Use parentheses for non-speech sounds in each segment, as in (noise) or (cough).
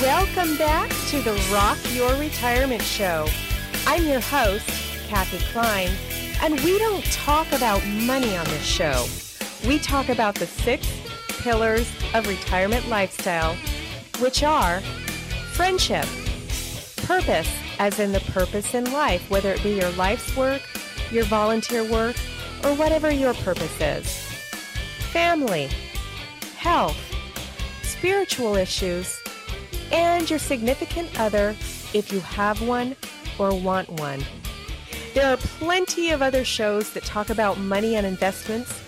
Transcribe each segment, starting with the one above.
Welcome back to the Rock Your Retirement Show. I'm your host, Kathe Kline, and we don't talk about money on this show. We talk about the six pillars of retirement lifestyle, which are friendship, purpose, as in the purpose in life, whether it be your life's work, your volunteer work, or whatever your purpose is, family, health, spiritual issues, and your significant other if you have one or want one. There are plenty of other shows that talk about money and investments,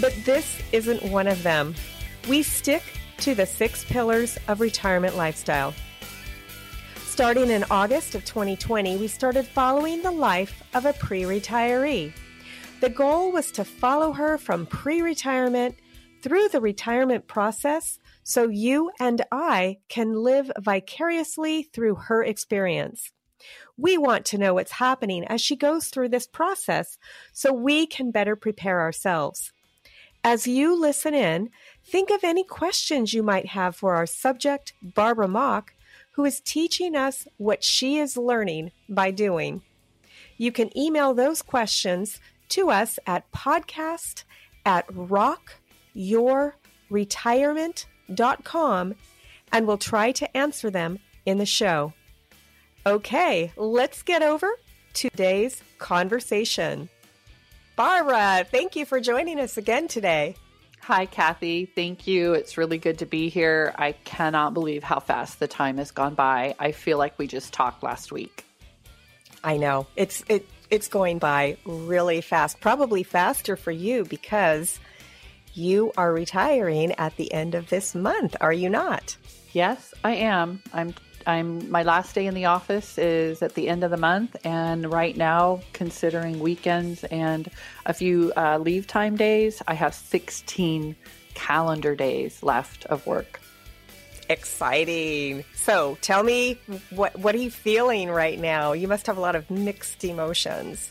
but this isn't one of them. We stick to the six pillars of retirement lifestyle. Starting in August of 2020, we started following the life of a pre retiree. The goal was to follow her from pre retirement through the retirement process so you and I can live vicariously through her experience. We want to know what's happening as she goes through this process so we can better prepare ourselves. As you listen in, think of any questions you might have for our subject, Barbara Mock, who is teaching us what she is learning by doing. You can email those questions to us at podcast at rockyourretirement.com and we'll try to answer them in the show. Okay, let's get over to today's conversation. Barbara, thank you for joining us again today. Hi, Kathe. Thank you. It's really good to be here. I cannot believe how fast the time has gone by. I feel like we just talked last week. I know. It's it it's going by really fast. Probably faster for you because you are retiring at the end of this month, are you not? Yes, I am. I'm I'm my last day in the office is at the end of the month, and right now, considering weekends and a few uh, leave time days, I have 16 calendar days left of work. Exciting. So, tell me what what are you feeling right now? You must have a lot of mixed emotions.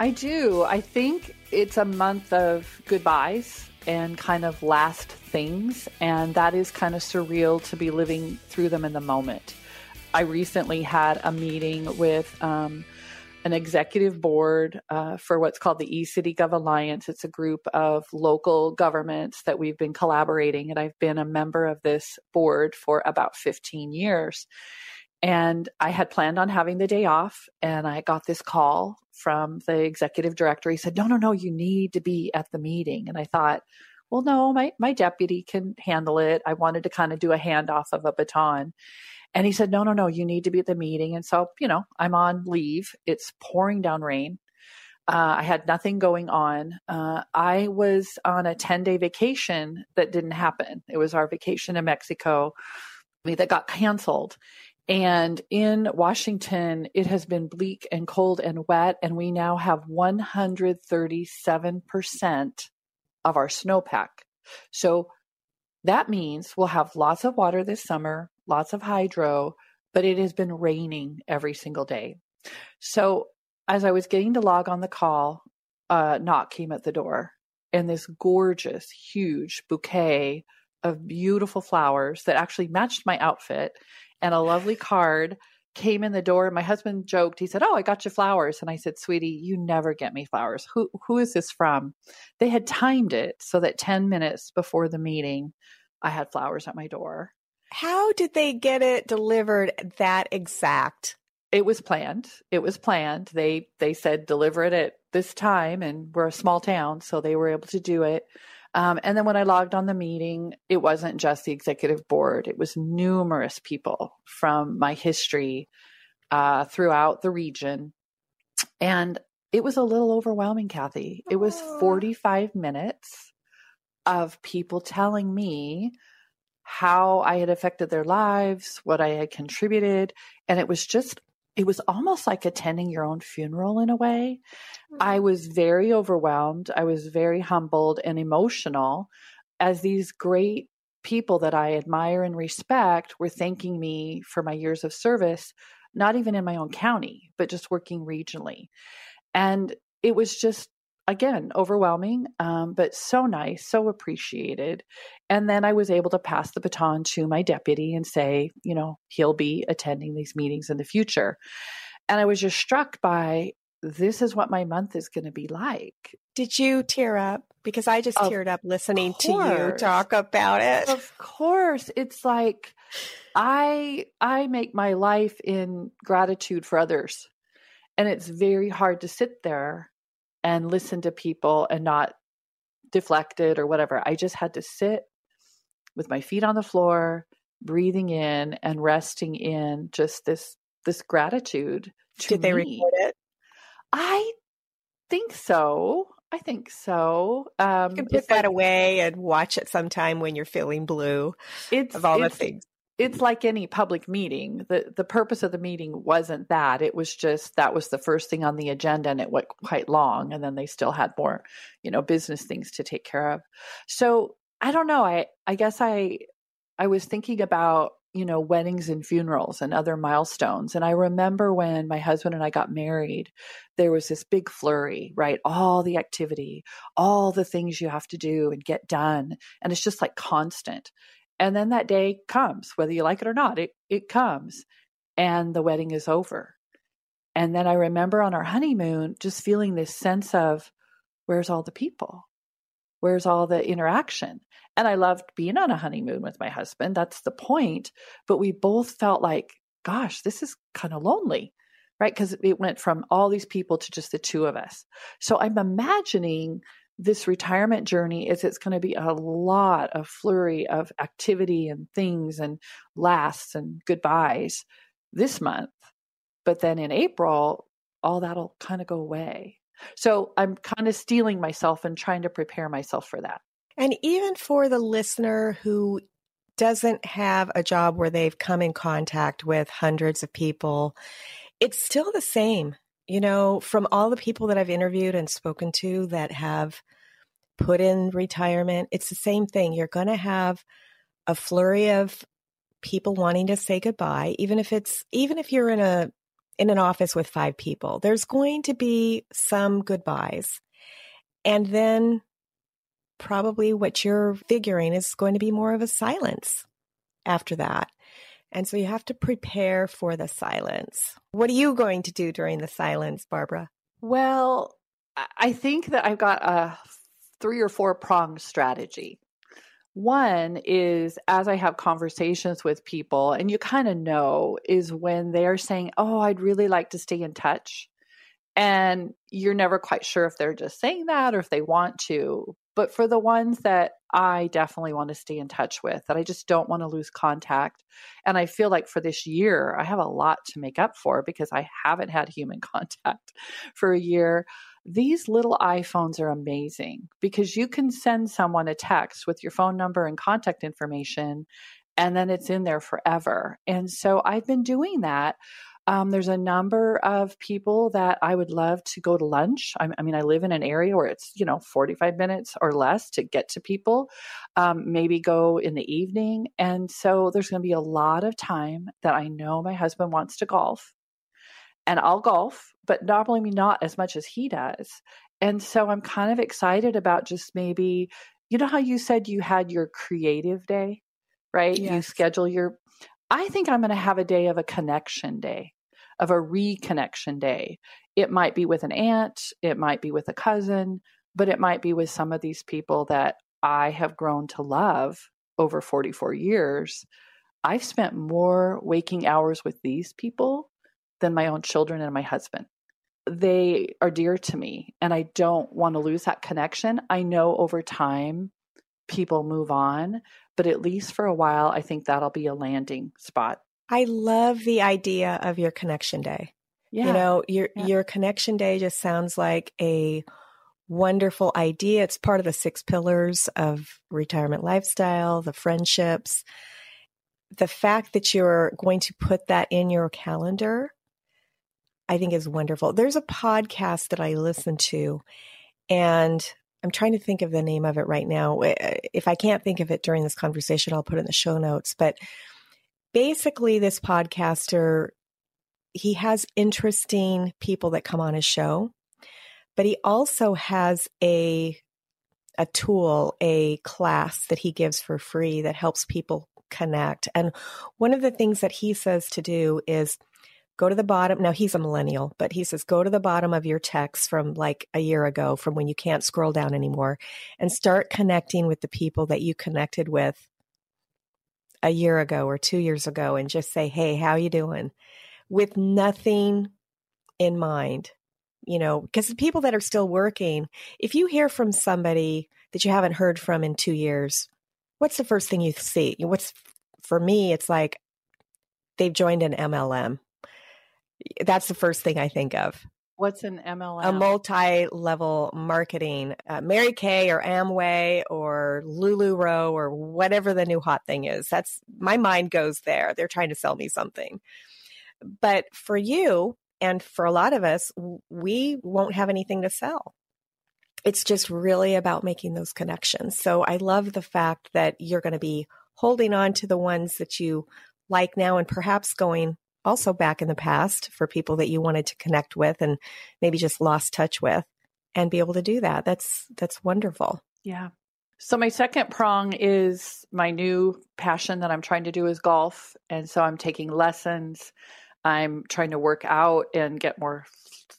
I do. I think it's a month of goodbyes and kind of last things, and that is kind of surreal to be living through them in the moment. I recently had a meeting with um, an executive board uh, for what's called the eCity Gov Alliance. It's a group of local governments that we've been collaborating, and I've been a member of this board for about 15 years. And I had planned on having the day off, and I got this call from the executive director. He said, No, no, no, you need to be at the meeting. And I thought, well, no, my, my deputy can handle it. I wanted to kind of do a handoff of a baton. And he said, no, no, no, you need to be at the meeting. And so, you know, I'm on leave. It's pouring down rain. Uh, I had nothing going on. Uh, I was on a 10 day vacation that didn't happen. It was our vacation in Mexico that got canceled. And in Washington, it has been bleak and cold and wet. And we now have 137% of our snowpack. So That means we'll have lots of water this summer, lots of hydro, but it has been raining every single day. So as I was getting to log on the call, a knock came at the door and this gorgeous, huge bouquet of beautiful flowers that actually matched my outfit and a lovely card came in the door. My husband joked, he said, Oh, I got you flowers. And I said, Sweetie, you never get me flowers. Who who is this from? They had timed it so that 10 minutes before the meeting, I had flowers at my door. How did they get it delivered that exact? It was planned. It was planned. They they said deliver it at this time and we're a small town, so they were able to do it. Um, and then when I logged on the meeting, it wasn't just the executive board, it was numerous people from my history uh, throughout the region. And it was a little overwhelming, Kathe. It was 45 minutes of people telling me how I had affected their lives, what I had contributed. And it was just it was almost like attending your own funeral in a way. I mm-hmm. was very overwhelmed. I was very humbled and emotional as these great people that I admire and respect were thanking me for my years of service, not even in my own county, but just working regionally. And it was just again overwhelming um, but so nice so appreciated. And then i was able to pass the baton to my deputy and say you know he'll be attending these meetings in the future. And i was just struck by this is what my month is going to be like. Did you tear up? Because i just of teared up listening course. to you talk about it. Of course. It's like i i make my life in gratitude for others. And it's very hard to sit there and listen to people and not deflect it or whatever. I just had to sit with my feet on the floor, breathing in and resting in just this this gratitude. Did they me. record it? I think so. I think so. Um, you can put that like, away and watch it sometime when you're feeling blue. It's of all the things it's like any public meeting. The the purpose of the meeting wasn't that. It was just that was the first thing on the agenda and it went quite long and then they still had more, you know, business things to take care of. So, I don't know. I I guess I I was thinking about, you know, weddings and funerals and other milestones. And I remember when my husband and I got married, there was this big flurry, right? All the activity, all the things you have to do and get done. And it's just like constant. And then that day comes, whether you like it or not, it, it comes and the wedding is over. And then I remember on our honeymoon just feeling this sense of where's all the people? Where's all the interaction? And I loved being on a honeymoon with my husband. That's the point. But we both felt like, gosh, this is kind of lonely, right? Because it went from all these people to just the two of us. So I'm imagining this retirement journey is it's going to be a lot of flurry of activity and things and lasts and goodbyes this month. But then in April, all that'll kind of go away. So I'm kind of steeling myself and trying to prepare myself for that. And even for the listener who doesn't have a job where they've come in contact with hundreds of people, it's still the same you know, from all the people that I've interviewed and spoken to that have put in retirement, it's the same thing. You're going to have a flurry of people wanting to say goodbye, even if it's, even if you're in a, in an office with five people, there's going to be some goodbyes. And then probably what you're figuring is going to be more of a silence after that. And so you have to prepare for the silence. What are you going to do during the silence, Barbara? Well, I think that I've got a three or four pronged strategy. One is as I have conversations with people, and you kind of know, is when they're saying, Oh, I'd really like to stay in touch. And you're never quite sure if they're just saying that or if they want to. But for the ones that I definitely want to stay in touch with, that I just don't want to lose contact. And I feel like for this year, I have a lot to make up for because I haven't had human (laughs) contact for a year. These little iPhones are amazing because you can send someone a text with your phone number and contact information and then it's in there forever. And so I've been doing that. Um, there's a number of people that I would love to go to lunch. I, I, mean, I live in an area where it's, you know, 45 minutes or less to get to people, um, maybe go in the evening. And so there's going to be a lot of time that I know my husband wants to golf. And I'll golf, but normally not as much as he does. And so I'm kind of excited about just maybe, you know, how you said you had your creative day, right? Yes. You schedule your, I think I'm going to have a day of a connection day of a reconnection day. It might be with an aunt, it might be with a cousin, but it might be with some of these people that I have grown to love over 44 years. I've spent more waking hours with these people than my own children and my husband. They are dear to me, and I don't want to lose that connection. I know over time people move on, but at least for a while, I think that'll be a landing spot I love the idea of your connection day. Yeah. You know, your yeah. your connection day just sounds like a wonderful idea. It's part of the six pillars of retirement lifestyle, the friendships. The fact that you're going to put that in your calendar, I think is wonderful. There's a podcast that I listen to and I'm trying to think of the name of it right now. If I can't think of it during this conversation, I'll put it in the show notes. But basically this podcaster he has interesting people that come on his show but he also has a a tool a class that he gives for free that helps people connect. And one of the things that he says to do is go to the bottom now he's a millennial but he says go to the bottom of your text from like a year ago from when you can't scroll down anymore and start connecting with the people that you connected with a year ago or two years ago and just say, Hey, how you doing? With nothing in mind, you know, because the people that are still working, if you hear from somebody that you haven't heard from in two years, what's the first thing you see? What's for me, it's like they've joined an MLM. That's the first thing I think of. What's an MLM? A multi-level marketing, uh, Mary Kay or Amway or LuLaRoe or whatever the new hot thing is. That's my mind goes there. They're trying to sell me something. But for you and for a lot of us, we won't have anything to sell. It's just really about making those connections. So I love the fact that you're going to be holding on to the ones that you like now and perhaps going also back in the past for people that you wanted to connect with and maybe just lost touch with and be able to do that. That's that's wonderful. Yeah. So my second prong is my new passion that I'm trying to do is golf and so I'm taking lessons. I'm trying to work out and get more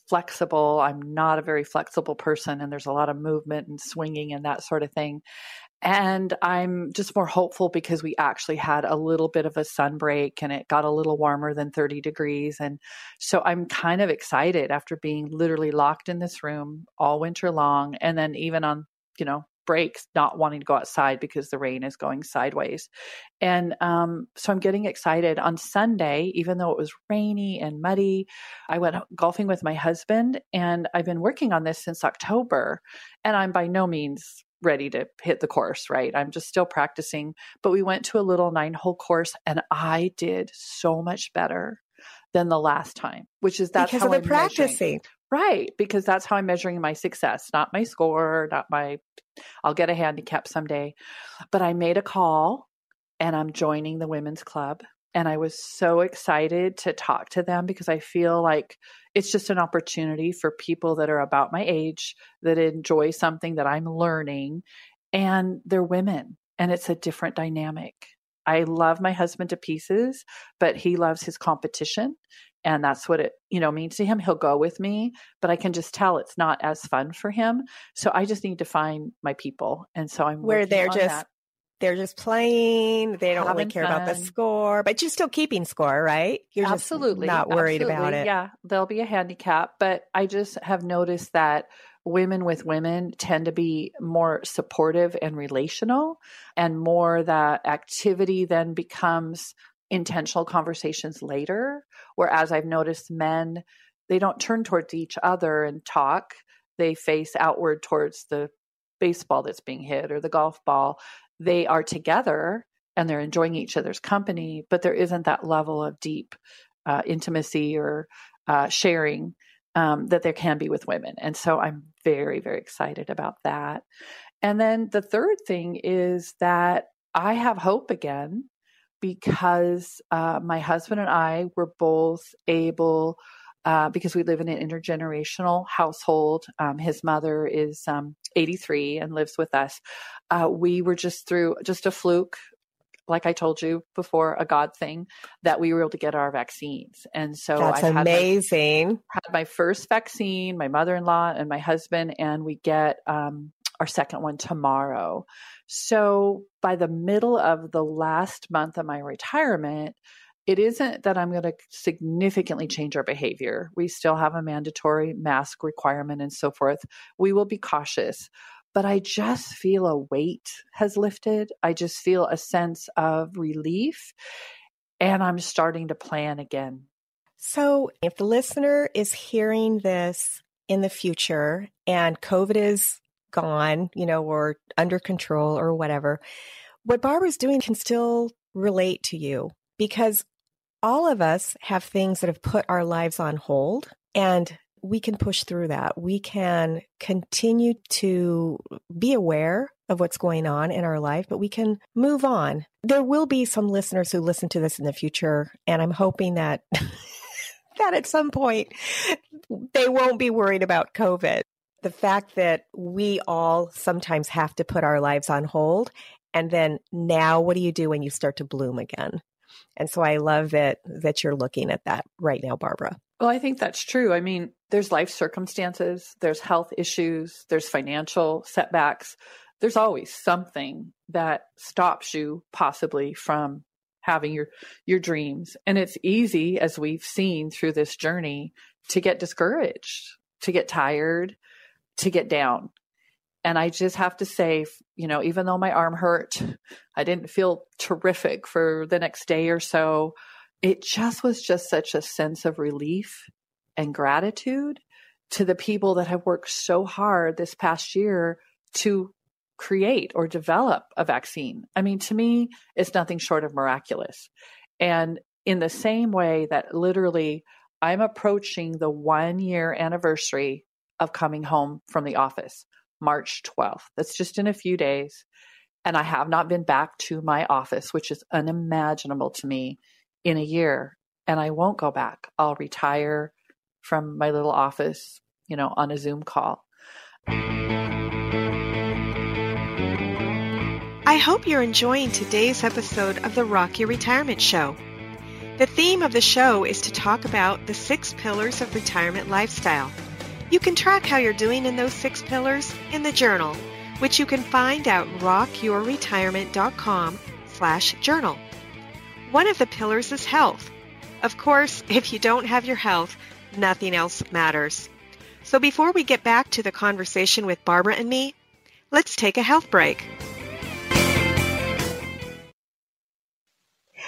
flexible. I'm not a very flexible person and there's a lot of movement and swinging and that sort of thing. And I'm just more hopeful because we actually had a little bit of a sun break and it got a little warmer than 30 degrees. And so I'm kind of excited after being literally locked in this room all winter long. And then even on, you know, breaks, not wanting to go outside because the rain is going sideways. And um, so I'm getting excited. On Sunday, even though it was rainy and muddy, I went golfing with my husband and I've been working on this since October. And I'm by no means ready to hit the course, right? I'm just still practicing. But we went to a little nine hole course and I did so much better than the last time, which is that's because how of the I'm practicing. Measuring. Right. Because that's how I'm measuring my success, not my score, not my, I'll get a handicap someday. But I made a call and I'm joining the women's club. And I was so excited to talk to them because I feel like it's just an opportunity for people that are about my age that enjoy something that I'm learning and they're women and it's a different dynamic. I love my husband to pieces, but he loves his competition and that's what it you know means to him. He'll go with me but i can just tell it's not as fun for him. So i just need to find my people and so i'm where they're just that they're just playing. They don't Having really care fun. about the score, but you're still keeping score, right? You're absolutely not worried absolutely. about it. Yeah, there'll be a handicap, but I just have noticed that women with women tend to be more supportive and relational, and more that activity then becomes intentional conversations later. Whereas I've noticed men, they don't turn towards each other and talk. They face outward towards the baseball that's being hit or the golf ball they are together and they're enjoying each other's company, but there isn't that level of deep uh, intimacy or uh, sharing um, that there can be with women. And so I'm very, very excited about that. And then the third thing is that I have hope again because uh, my husband and I were both able. Uh, because we live in an intergenerational household. Um, his mother is um, 83 and lives with us. Uh, we were just through just a fluke like I told you before, a God thing that we were able to get our vaccines. And so that's I amazing. Had my, had my, first vaccine, my mother in law and my husband, and we get um, our second one tomorrow. So by the middle of the last month of my retirement, it isn't that I'm going to significantly change our behavior. We still have a mandatory mask requirement and so forth. We will be cautious but I just feel a weight has lifted. I just feel a sense of relief and I'm starting to plan again. So, if the listener is hearing this in the future and COVID is gone, you know, or under control or whatever, what Barbara's doing can still relate to you because all of us have things that have put our lives on hold. And we can push through that. We can continue to be aware of what's going on in our life, but we can move on. There will be some listeners who listen to this in the future, and I'm hoping that (laughs) that at some point they won't be worried about COVID. The fact that we all sometimes have to put our lives on hold and then now what do you do when you start to bloom again? And so I love that that you're looking at that right now, Barbara. Well, I think that's true. I mean, there's life circumstances, there's health issues, there's financial setbacks. There's always something that stops you possibly from having your your dreams. And it's easy as we've seen through this journey to get discouraged, to get tired, to get down. And I just have to say, you know, even though my arm hurt, I didn't feel terrific for the next day or so. It just was just such a sense of relief and gratitude to the people that have worked so hard this past year to create or develop a vaccine. I mean, to me, it's nothing short of miraculous. And in the same way that literally I'm approaching the one year anniversary of coming home from the office, March 12th. That's just in a few days. And I have not been back to my office, which is unimaginable to me in a year. And I won't go back. I'll retire from my little office, you know, on a Zoom call. I hope you're enjoying today's episode of the Rock Your Retirement Show. The theme of the show is to talk about the six pillars of retirement lifestyle. You can track how you're doing in those six pillars in the journal, which you can find at rockyourretirement.com slash journal. One of the pillars is health. Of course, (laughs) if you don't have your health, nothing else matters. So before we get back to the conversation with Barbara and me, let's take a health break.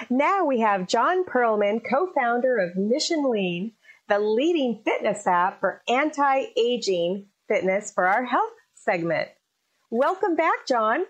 Now we have John Perlman, co founder of Mission Lean, the leading fitness app for anti aging fitness for our health segment. Welcome back, John.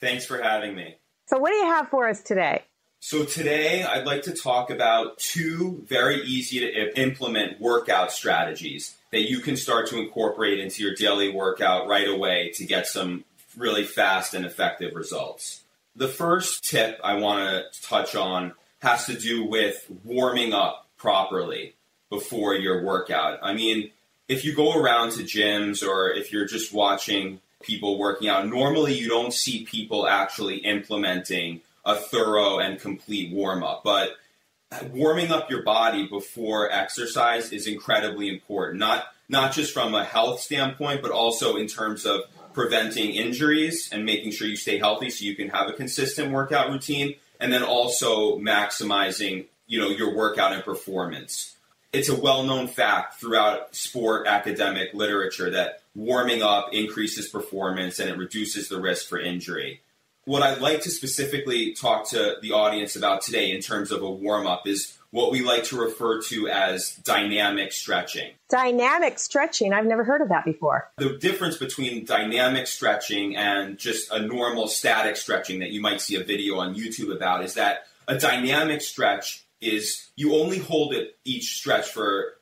Thanks for having me. So, what do you have for us today? So, today I'd like to talk about two very easy to implement workout strategies that you can start to incorporate into your daily workout right away to get some really fast and effective results. The first tip I want to touch on has to do with warming up properly before your workout. I mean, if you go around to gyms or if you're just watching people working out, normally you don't see people actually implementing a thorough and complete warm up. But warming up your body before exercise is incredibly important. Not not just from a health standpoint, but also in terms of preventing injuries and making sure you stay healthy so you can have a consistent workout routine and then also maximizing, you know, your workout and performance. It's a well-known fact throughout sport academic literature that warming up increases performance and it reduces the risk for injury. what I'd like to specifically talk to the audience about today in terms of a warm up is what we like to refer to as dynamic stretching. Dynamic stretching, I've never heard of that before. The difference between dynamic stretching and just a normal static stretching that you might see a video on YouTube about is that a dynamic stretch is you only hold it each stretch for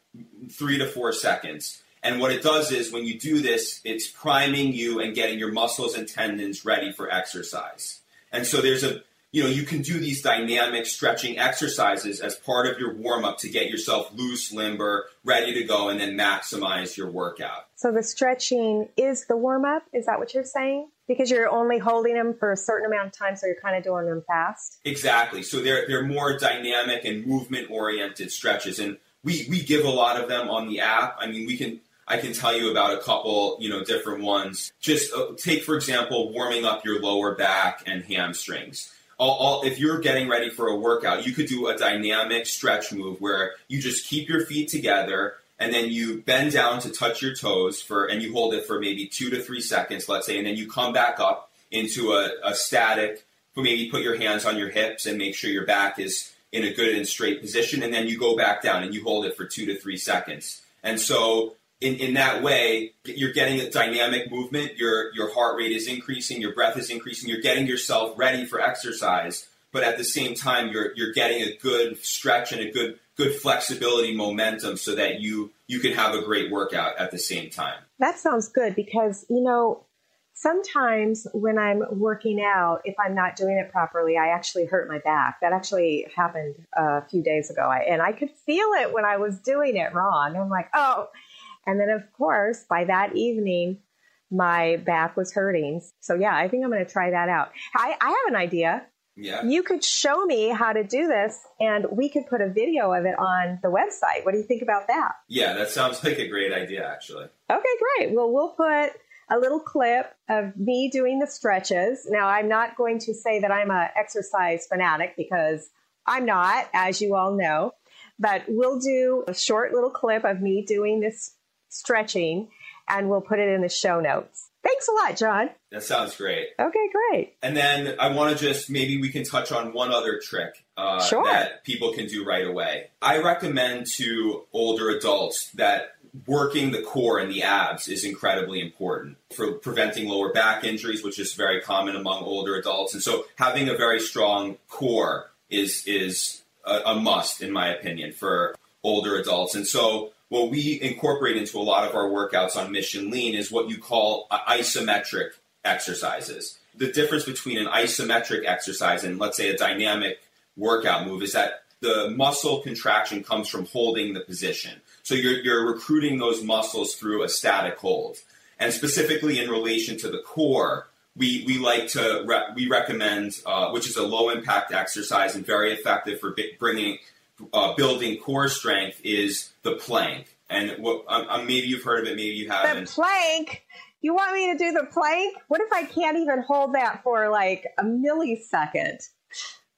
three to four seconds. And what it does is when you do this, it's priming you and getting your muscles and tendons ready for exercise. And so there's a you know, you can do these dynamic stretching exercises as part of your warm up to get yourself loose, limber, ready to go, and then maximize your workout. So the stretching is the warm up? Is that what you're saying? Because you're only holding them for a certain amount of time, so you're kind of doing them fast? Exactly. So they're, they're more dynamic and movement oriented stretches. And we, we give a lot of them on the app. I mean, we can I can tell you about a couple, you know, different ones. Just uh, take, for example, warming up your lower back and hamstrings all, all, if you're getting ready for a workout, you could do a dynamic stretch move where you just keep your feet together and then you bend down to touch your toes for, and you hold it for maybe two to three seconds, let's say, and then you come back up into a, a static. Maybe put your hands on your hips and make sure your back is in a good and straight position, and then you go back down and you hold it for two to three seconds. And so in, in that way, you're getting a dynamic movement, your, your heart rate is increasing, your breath is increasing, you're getting yourself ready for exercise, but at the same time, you're, you're getting a good stretch and a good, good flexibility momentum so that you, you can have a great workout at the same time. That sounds good because, you know, sometimes when I'm working out, if I'm not doing it properly, I actually hurt my back. That actually happened a few days ago. I, and I could feel it when I was doing it wrong. I'm like, oh, and then, of course, by that evening, my back was hurting. So, yeah, I think I'm going to try that out. I, I have an idea. Yeah. You could show me how to do this and we could put a video of it on the website. What do you think about that? Yeah, that sounds like a great idea, actually. Okay, great. Well, we'll put a little clip of me doing the stretches. Now, I'm not going to say that I'm an exercise fanatic because I'm not, as you all know, but we'll do a short little clip of me doing this stretching, and we'll put it in the show notes. Thanks a lot, John. That sounds great. Okay, great. And then I want to just maybe we can touch on one other trick uh, sure. that people can do right away. I recommend to older adults that working the core and the abs is incredibly important for preventing lower back injuries, which is very common among older adults. And so having a very strong core is is a, a must, in my opinion, for older adults. And so what we incorporate into a lot of our workouts on Mission Lean is what you call isometric exercises. The difference between an isometric exercise and, let's say, a dynamic workout move is that the muscle contraction comes from holding the position. So you're, you're recruiting those muscles through a static hold. And specifically in relation to the core, we, we like to re- we recommend, uh, which is a low impact exercise and very effective for b- bringing uh, building core strength is the plank. And what um, maybe you've heard of it, maybe you haven't. The plank. You want me to do the plank? What if I can't even hold that for like a millisecond?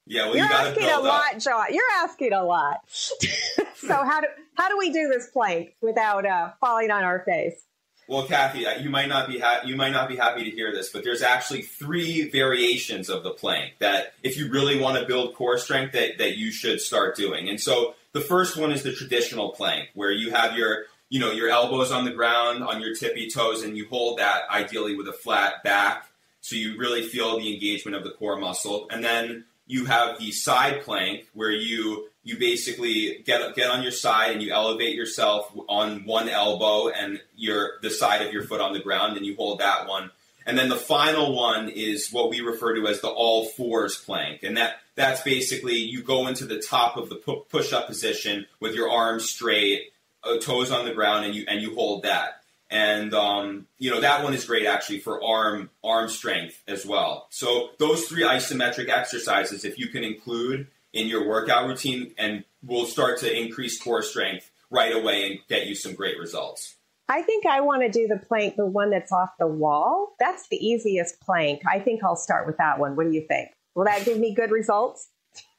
Yeah, well, you're you asking a up. lot, John. You're asking a lot. (laughs) so how do how do we do this plank without uh, falling on our face? Well, Kathe, you might not be ha- you might not be happy to hear this, but there's actually three variations of the plank that, if you really want to build core strength, that, that you should start doing. And so the first one is the traditional plank, where you have your you know your elbows on the ground on your tippy toes, and you hold that ideally with a flat back, so you really feel the engagement of the core muscle. And then you have the side plank, where you you basically get get on your side and you elevate yourself on one elbow and your the side of your foot on the ground and you hold that one. And then the final one is what we refer to as the all fours plank, and that that's basically you go into the top of the push up position with your arms straight, uh, toes on the ground, and you and you hold that. And um, you know that one is great actually for arm arm strength as well. So those three isometric exercises, if you can include in your workout routine and will start to increase core strength right away and get you some great results. I think I want to do the plank, the one that's off the wall. That's the easiest plank. I think I'll start with that one. What do you think? Will that give me good results?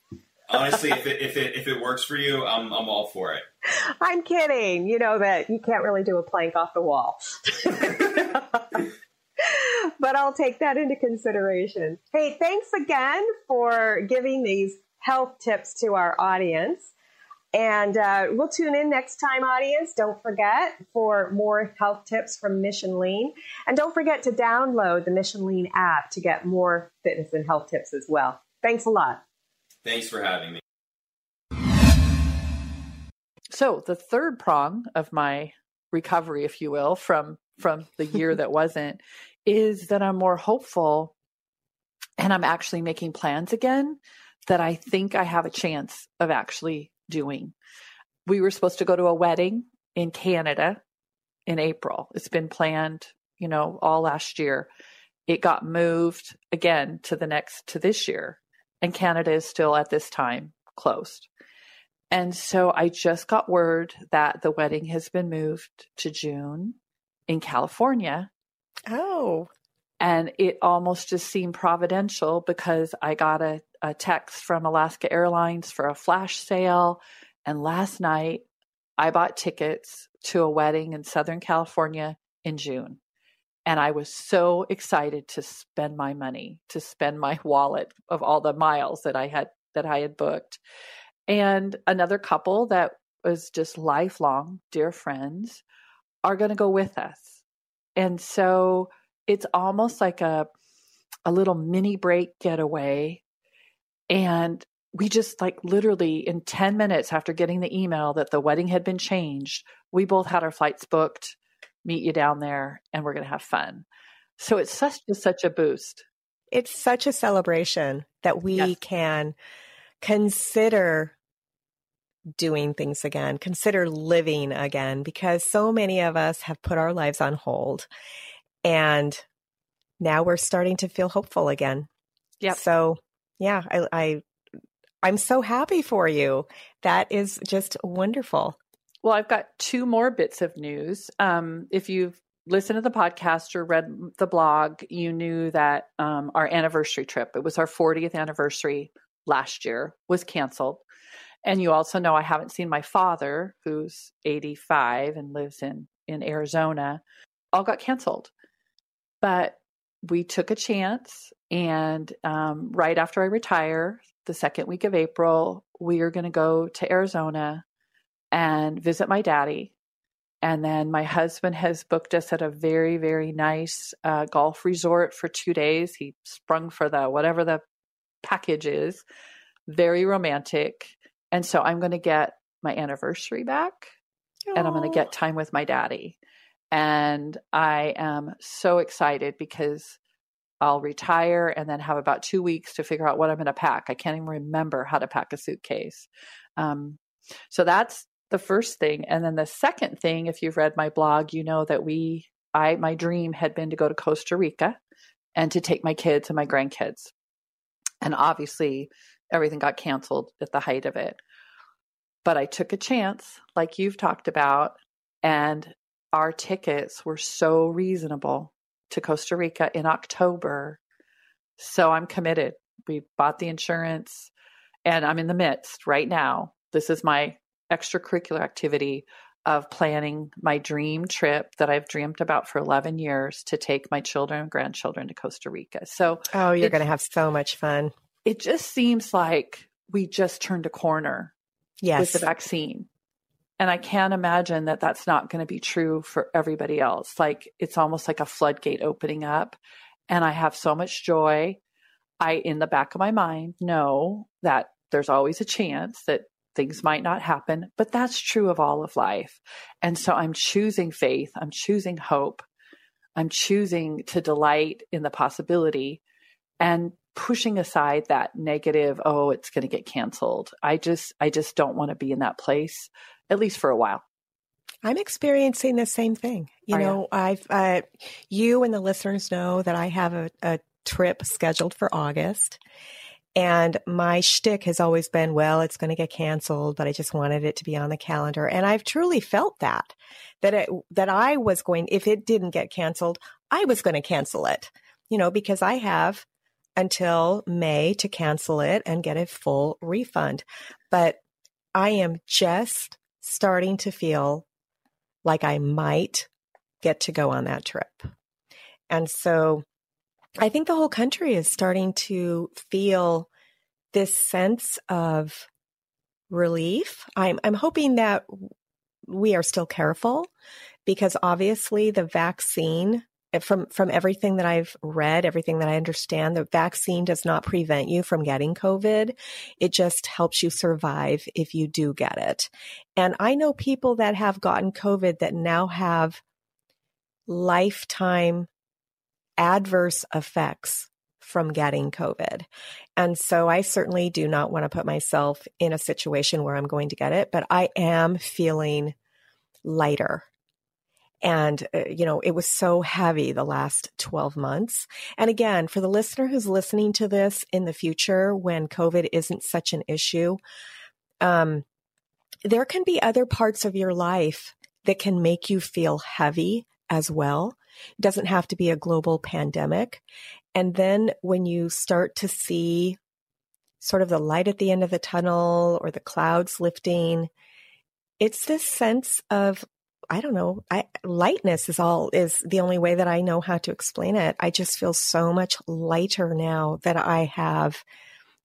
(laughs) Honestly, if it, if it if it works for you, I'm I'm all for it. (laughs) I'm kidding. You know that you can't really do a plank off the wall. (laughs) but I'll take that into consideration. Hey, thanks again for giving these health tips to our audience. And uh, we'll tune in next time, audience. Don't forget for more health tips from Mission Lean. And don't forget to download the Mission Lean app to get more fitness and health tips as well. Thanks a lot. Thanks for having me. So, the third prong of my recovery, if you will, from from the year that (laughs) wasn't, is that I'm more hopeful and I'm actually making plans again that I think I have a chance of actually doing. We were supposed to go to a wedding in Canada in April. It's been planned, you know, all last year. It got moved again to the next to this year. And Canada is still at this time closed. And so I just got word that the wedding has been moved to June in California. Oh. And it almost just seemed providential because I got a a text from Alaska Airlines for a flash sale. And last night, I bought tickets to a wedding in Southern California in June. And I was so excited to spend my money, to spend my (laughs) wallet of all the miles that I had that I had booked. And another couple that was just lifelong dear friends are going to go with us. And so it's almost like a a little mini break getaway and we just like literally in 10 minutes after getting the email that the wedding had been changed, we both had our flights booked, meet you down there, and we're going to have fun. So it's such just such a boost. It's such a celebration that we yes. can consider doing things again, consider living again, because so many of us have put our lives on hold. And now we're starting to feel hopeful again. Yeah. So yeah, I, I I'm so happy for you. That is just wonderful. Well, I've got two more bits of news. Um, if you've listened to the podcast or read the blog, you knew that um, our anniversary trip, it was our 40th anniversary last year, was canceled. And you also know I haven't seen my father, who's 85 and lives in, in Arizona, all got canceled. But we took a chance and um, right after I retire, the second week of April, we are going to go to Arizona and visit my daddy. And then my husband has booked us at a very, very nice uh, golf resort for two days. He sprung for the whatever the package is, very romantic. And so I'm going to get my anniversary back Aww. and I'm going to get time with my daddy. And I am so excited because I'll retire and then have about two weeks to figure out what I'm going to pack. I can't even remember how to pack a suitcase. Um, so that's the first thing. And then the second thing, if you've read my blog, you know that we, I, my dream had been to go to Costa Rica and to take my kids and my grandkids. And obviously, everything got canceled at the height of it. But I took a chance, like you've talked about, and our tickets were so reasonable to Costa Rica in October. So I'm committed. We bought the insurance and I'm in the midst right now. This is my extracurricular activity of planning my dream trip that I've dreamed about for 11 years to take my children and grandchildren to Costa Rica. So, oh, you're going to have so much fun. It just seems like we just turned a corner yes. with the vaccine. And I can't imagine that that's not going to be true for everybody else. Like it's almost like a floodgate opening up. And I have so much joy. I, in the back of my mind, know that there's always a chance that things might not happen, but that's true of all of life. And so I'm choosing faith. I'm choosing hope. I'm choosing to delight in the possibility and pushing aside that negative, oh, it's going to get canceled. I just, I just don't want to be in that place at least for a while. I'm experiencing the same thing. You Are know, you? I've uh, you and the listeners know that I have a, a trip scheduled for August, and my shtick has always been, well, it's going to get canceled, but I just wanted it to be on the calendar, and I've truly felt that that it, that I was going. If it didn't get canceled, I was going to cancel it. You know, because I have until May to cancel it and get a full refund, but I am just starting to feel like I might get to go on that trip. And so I think the whole country is starting to feel this sense of relief. I'm, I'm hoping that we are still careful because obviously the vaccine from from everything that I've read, everything that I understand, the vaccine does not prevent you from getting COVID. It just helps you survive if you do get it. And I know people that have gotten COVID that now have lifetime adverse effects from getting COVID. And so I certainly do not want to put myself in a situation where I'm going to get it, but I am feeling lighter and, uh, you know, it was so heavy the last 12 months. And again, for the listener who's listening to this in the future when COVID isn't such an issue, um, there can be other parts of your life that can make you feel heavy as well. It doesn't have to be a global pandemic. And then when you start to see sort of the light at the end of the tunnel or the clouds lifting, it's this sense of I don't know. I, lightness is all is the only way that I know how to explain it. I just feel so much lighter now that I have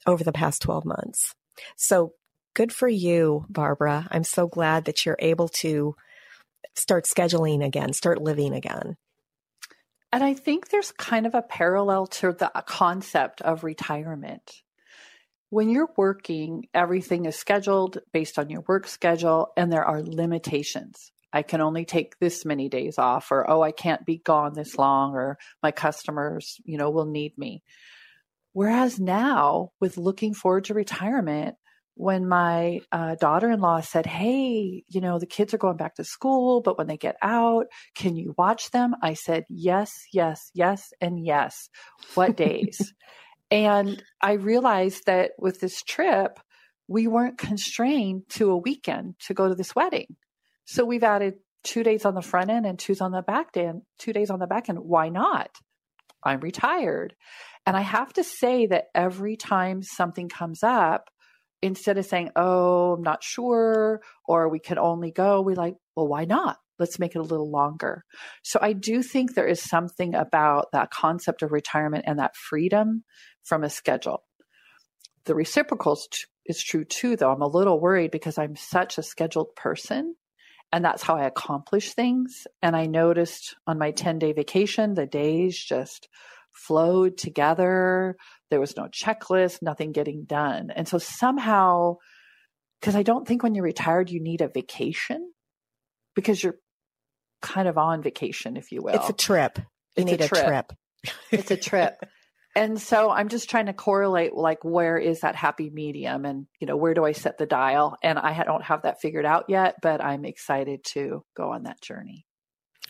over the past 12 months. So good for you, Barbara. I'm so glad that you're able to start scheduling again, start living again. And I think there's kind of a parallel to the concept of retirement. When you're working, everything is scheduled based on your work schedule, and there are limitations. I can only take this many days off, or oh, I can't be gone this long, or my customers, you know, will need me. Whereas now, with looking forward to retirement, when my uh, daughter in law said, Hey, you know, the kids are going back to school, but when they get out, can you watch them? I said, Yes, yes, yes, and yes. What days? (laughs) and I realized that with this trip, we weren't constrained to a weekend to go to this wedding. So we've added two days on the front end and two on the back end, two days on the back end. Why not? I'm retired. And I have to say that every time something comes up, instead of saying, oh, I'm not sure, or we can only go, we like, well, why not? Let's make it a little longer. So I do think there is something about that concept of retirement and that freedom from a schedule. The reciprocal is true too, though. I'm a little worried because I'm such a scheduled person and that's how I accomplish things. And I noticed on my 10 day vacation, the days just flowed together. There was no checklist, nothing getting done. And so somehow, because I don't think when you're retired, you need a vacation because you're kind of on vacation, if you will. It's a trip. You it's need a trip. A trip. it's a trip (laughs) and so i'm just trying to correlate like where is that happy medium and you know where do i set the dial? And i don't have that figured out yet but i'm excited to go on that journey.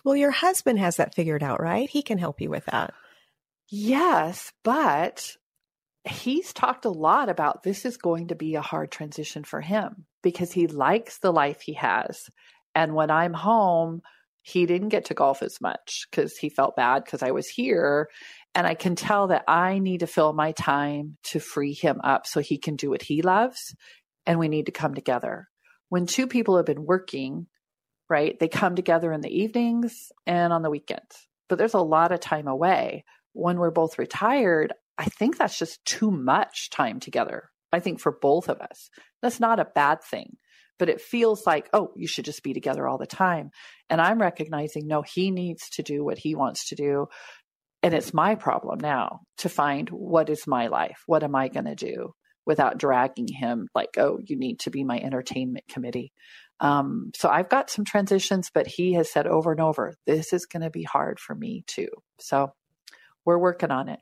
Well your husband has that figured out right? He can help you with that. Yes but he's talked a lot about this is going to be a hard transition for him because he likes the life he has. And when i'm home he didn't get to golf as much because he felt bad because I was here. And I can tell that I need to fill my time to free him up so he can do what he loves. And we need to come together. When two people have been working, right, they come together in the evenings and on the weekends. But there's a lot of time away. When we're both retired, I think that's just too much time together. I think for both of us, that's not a bad thing but it feels like, oh, you should just be together all the time. And I'm recognizing, no, he needs to do what he wants to do. And it's my problem now to find what is my life? What am I going to do without dragging him like, oh, you need to be my entertainment committee. Um, so I've got some transitions, but he has said over and over, this is going to be hard for me too. So we're working on it.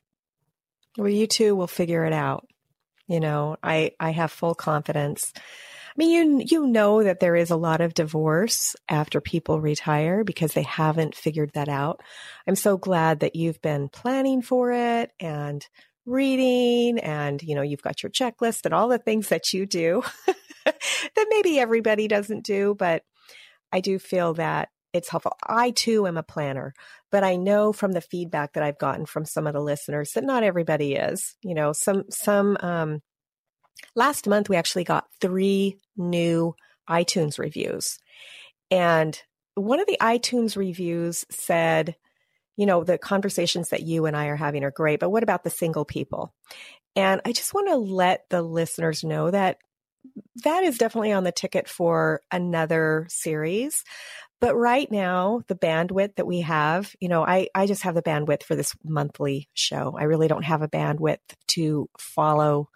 Well, you two will figure it out. You know, I, I have full confidence mean, you you know that there is a lot of divorce after people retire because they haven't figured that out. I'm so glad that you've been planning for it and reading and you know you've got your checklist and all the things that you do (laughs) that maybe everybody doesn't do, but I do feel that it's helpful. I too am a planner, but I know from the feedback that I've gotten from some of the listeners that not everybody is. You know, some some um, last month we actually got three new iTunes reviews. And one of the iTunes reviews said, you know, the conversations that you and I are having are great, but what about the single people? And I just want to let the listeners know that that is definitely on the ticket for another series. But right now, the bandwidth that we have, you know, I, I just have the bandwidth for this monthly show. I really don't have a bandwidth to follow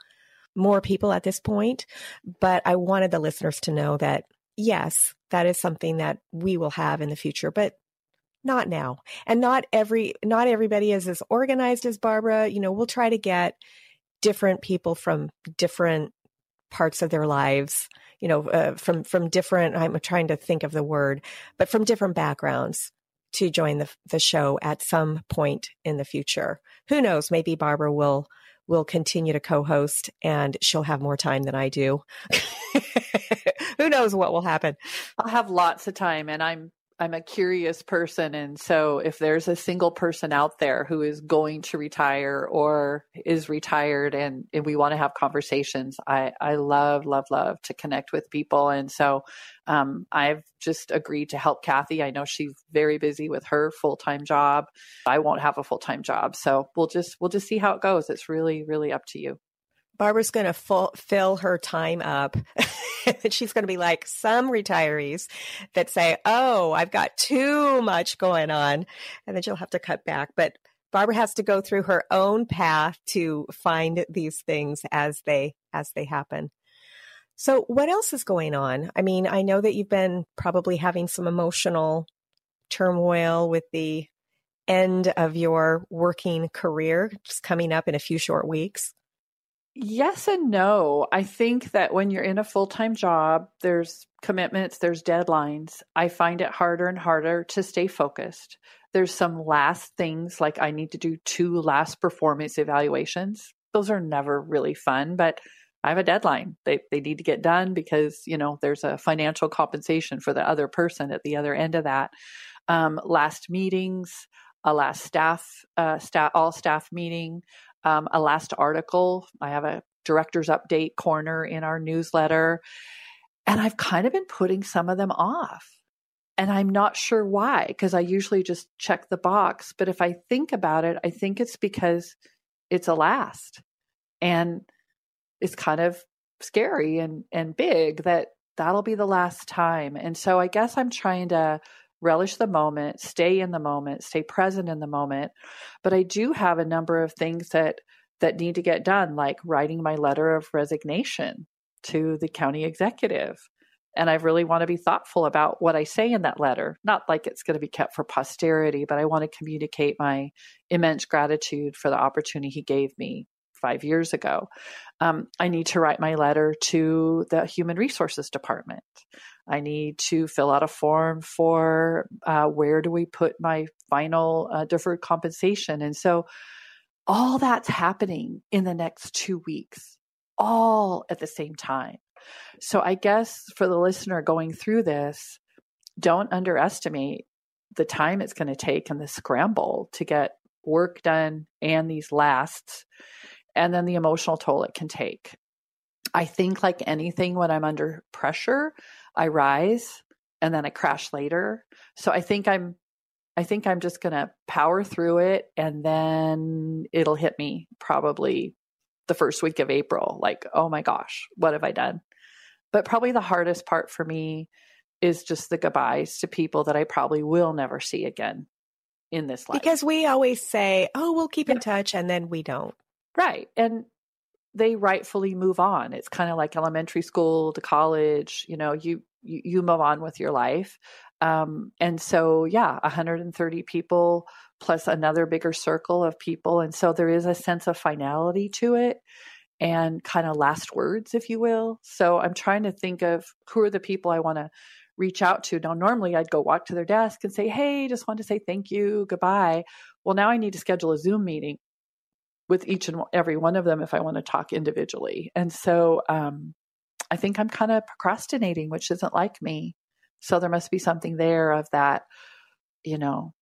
more people at this point. But I wanted the listeners to know that, yes, that is something that we will have in the future, but not now. And not every, not everybody is as organized as Barbara. You know, we'll try to get different people from different parts of their lives you know uh, from from different i'm trying to think of the word but from different backgrounds to join the the show at some point in the future who knows maybe barbara will will continue to co-host and she'll have more time than i do. (laughs) Who knows what will happen. I'll have lots of time and i'm I'm a curious person. And so if there's a single person out there who is going to retire or is retired and, and we want to have conversations, I, I love, love, love to connect with people. And so um, I've just agreed to help Kathe. I know she's very busy with her full time job. I won't have a full time job. So we'll just, we'll just see how it goes. It's really, really up to you. Barbara's going to fill her time up. (laughs) she's going to be like some retirees that say, Oh, I've got too much going on. And then she'll have to cut back. But Barbara has to go through her own path to find these things as they, as they happen. So what else is going on? I mean, I know that you've been probably having some emotional turmoil with the end of your working career just coming up in a few short weeks. Yes and no. I think that when you're in a full time job, there's commitments, there's deadlines. I find it harder and harder to stay focused. There's some last things like I need to do two last performance evaluations. Those are never really fun, but I have a deadline. They they need to get done because, you know, there's a financial compensation for the other person at the other end of that. Um, last meetings, a last staff, uh, staff, all staff meeting, um, a last article. I have a director's update corner in our newsletter. And I've kind of been putting some of them off. And I'm not sure why, because I usually just check the box. But if I think about it, I think it's because it's a last. And it's kind of scary and, and big that that'll be the last time. And so I guess I'm trying to relish the moment, stay in the moment, stay present in the moment. But I do have a number of things that that need to get done, like writing my letter of resignation to the county executive. And I really want to be thoughtful about what I say in that letter. Not like it's going to be kept for posterity, but I want to communicate my immense gratitude for the opportunity he gave me five years ago. Um, I need to write my letter to the Human Resources Department. I need to fill out a form for uh, where do we put my final uh, deferred compensation. And so all that's happening in the next two weeks, all at the same time. So I guess for the listener going through this, don't underestimate the time it's going to take and the scramble to get work done and these lasts, and then the emotional toll it can take. I think, like anything, when I'm under pressure, I rise and then I crash later. So I think I'm I think I'm just going to power through it and then it'll hit me probably the first week of April like oh my gosh, what have I done? But probably the hardest part for me is just the goodbyes to people that I probably will never see again in this life. Because we always say, "Oh, we'll keep yeah. in touch," and then we don't. Right. And they rightfully move on. It's kind of like elementary school to college, you know, you you, move on with your life. Um, and so, yeah, 130 people plus another bigger circle of people. And so there is a sense of finality to it and kind of last words, if you will. So I'm trying to think of who are the people I want to reach out to. Now, normally I'd go walk to their desk and say, Hey, just want to say thank you, goodbye. Well, now I need to schedule a Zoom meeting with each and every one of them if I want to talk individually. And so um, I think I'm kind of procrastinating, which isn't like me. So there must be something there of that, you know.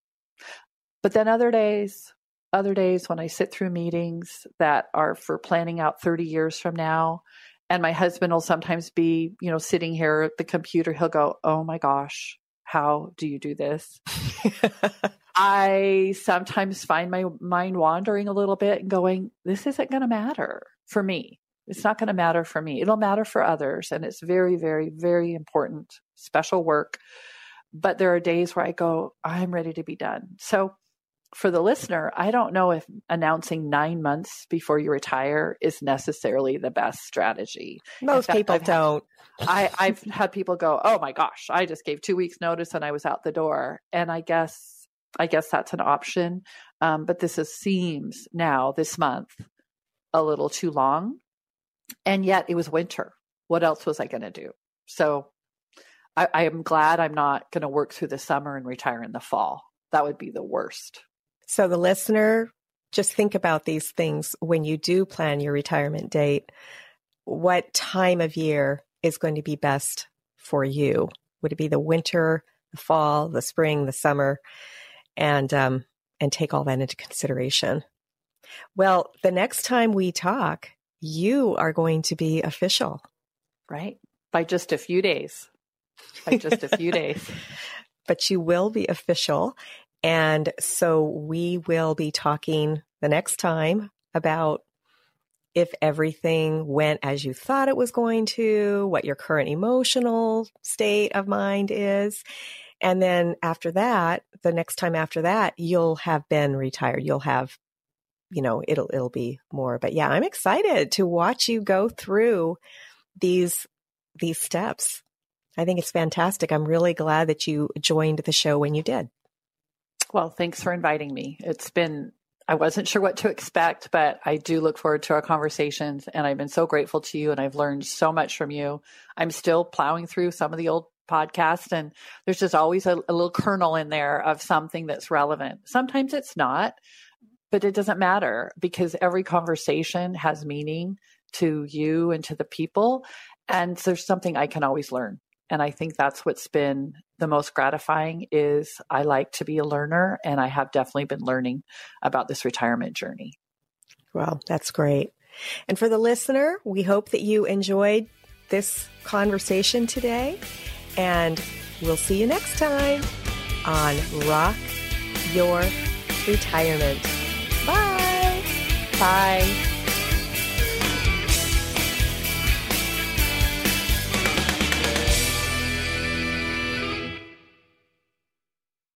But then other days, other days when I sit through meetings that are for planning out 30 years from now, and my husband will sometimes be, you know, sitting here at the computer, he'll go, Oh my gosh, how do you do this? (laughs) I sometimes find my mind wandering a little bit and going, this isn't going to matter for me. It's not going to matter for me. It'll matter for others. And it's very, very, very important, special work. But there are days where I go, I'm ready to be done. So for the listener, I don't know if announcing nine months before you retire is necessarily the best strategy. Most fact, people I've don't. Had, I, (laughs) I've had people go, "Oh my gosh, I just gave two weeks notice and I was out the door." And I guess, I guess that's an option. Um, but this is, seems now this month a little too long, and yet it was winter. What else was I going to do? So I, I am glad I'm not going to work through the summer and retire in the fall. That would be the worst. So, the listener, just think about these things when you do plan your retirement date. What time of year is going to be best for you? Would it be the winter, the fall, the spring, the summer? And, um, and take all that into consideration. Well, the next time we talk, you are going to be official. Right. By just a few days. By just a few days. (laughs) But you will be official. And so we will be talking the next time about if everything went as you thought it was going to, what your current emotional state of mind is. And then after that, the next time after that, you'll have been retired. You'll have, you know, it'll, it'll be more. But yeah, I'm excited to watch you go through these, these steps. I think it's fantastic. I'm really glad that you joined the show when you did. Well, thanks for inviting me. It's been, I wasn't sure what to expect, but I do look forward to our conversations. And I've been so grateful to you and I've learned so much from you. I'm still plowing through some of the old podcasts and there's just always a, a little kernel in there of something that's relevant. Sometimes it's not, but it doesn't matter because every conversation has meaning to you and to the people. And there's something I can always learn. And i think that's what's been the most gratifying is i like to be a learner and i have definitely been learning about this retirement journey. Well that's great. And for the listener we hope that you enjoyed this conversation today and we'll see you next time on rock your retirement bye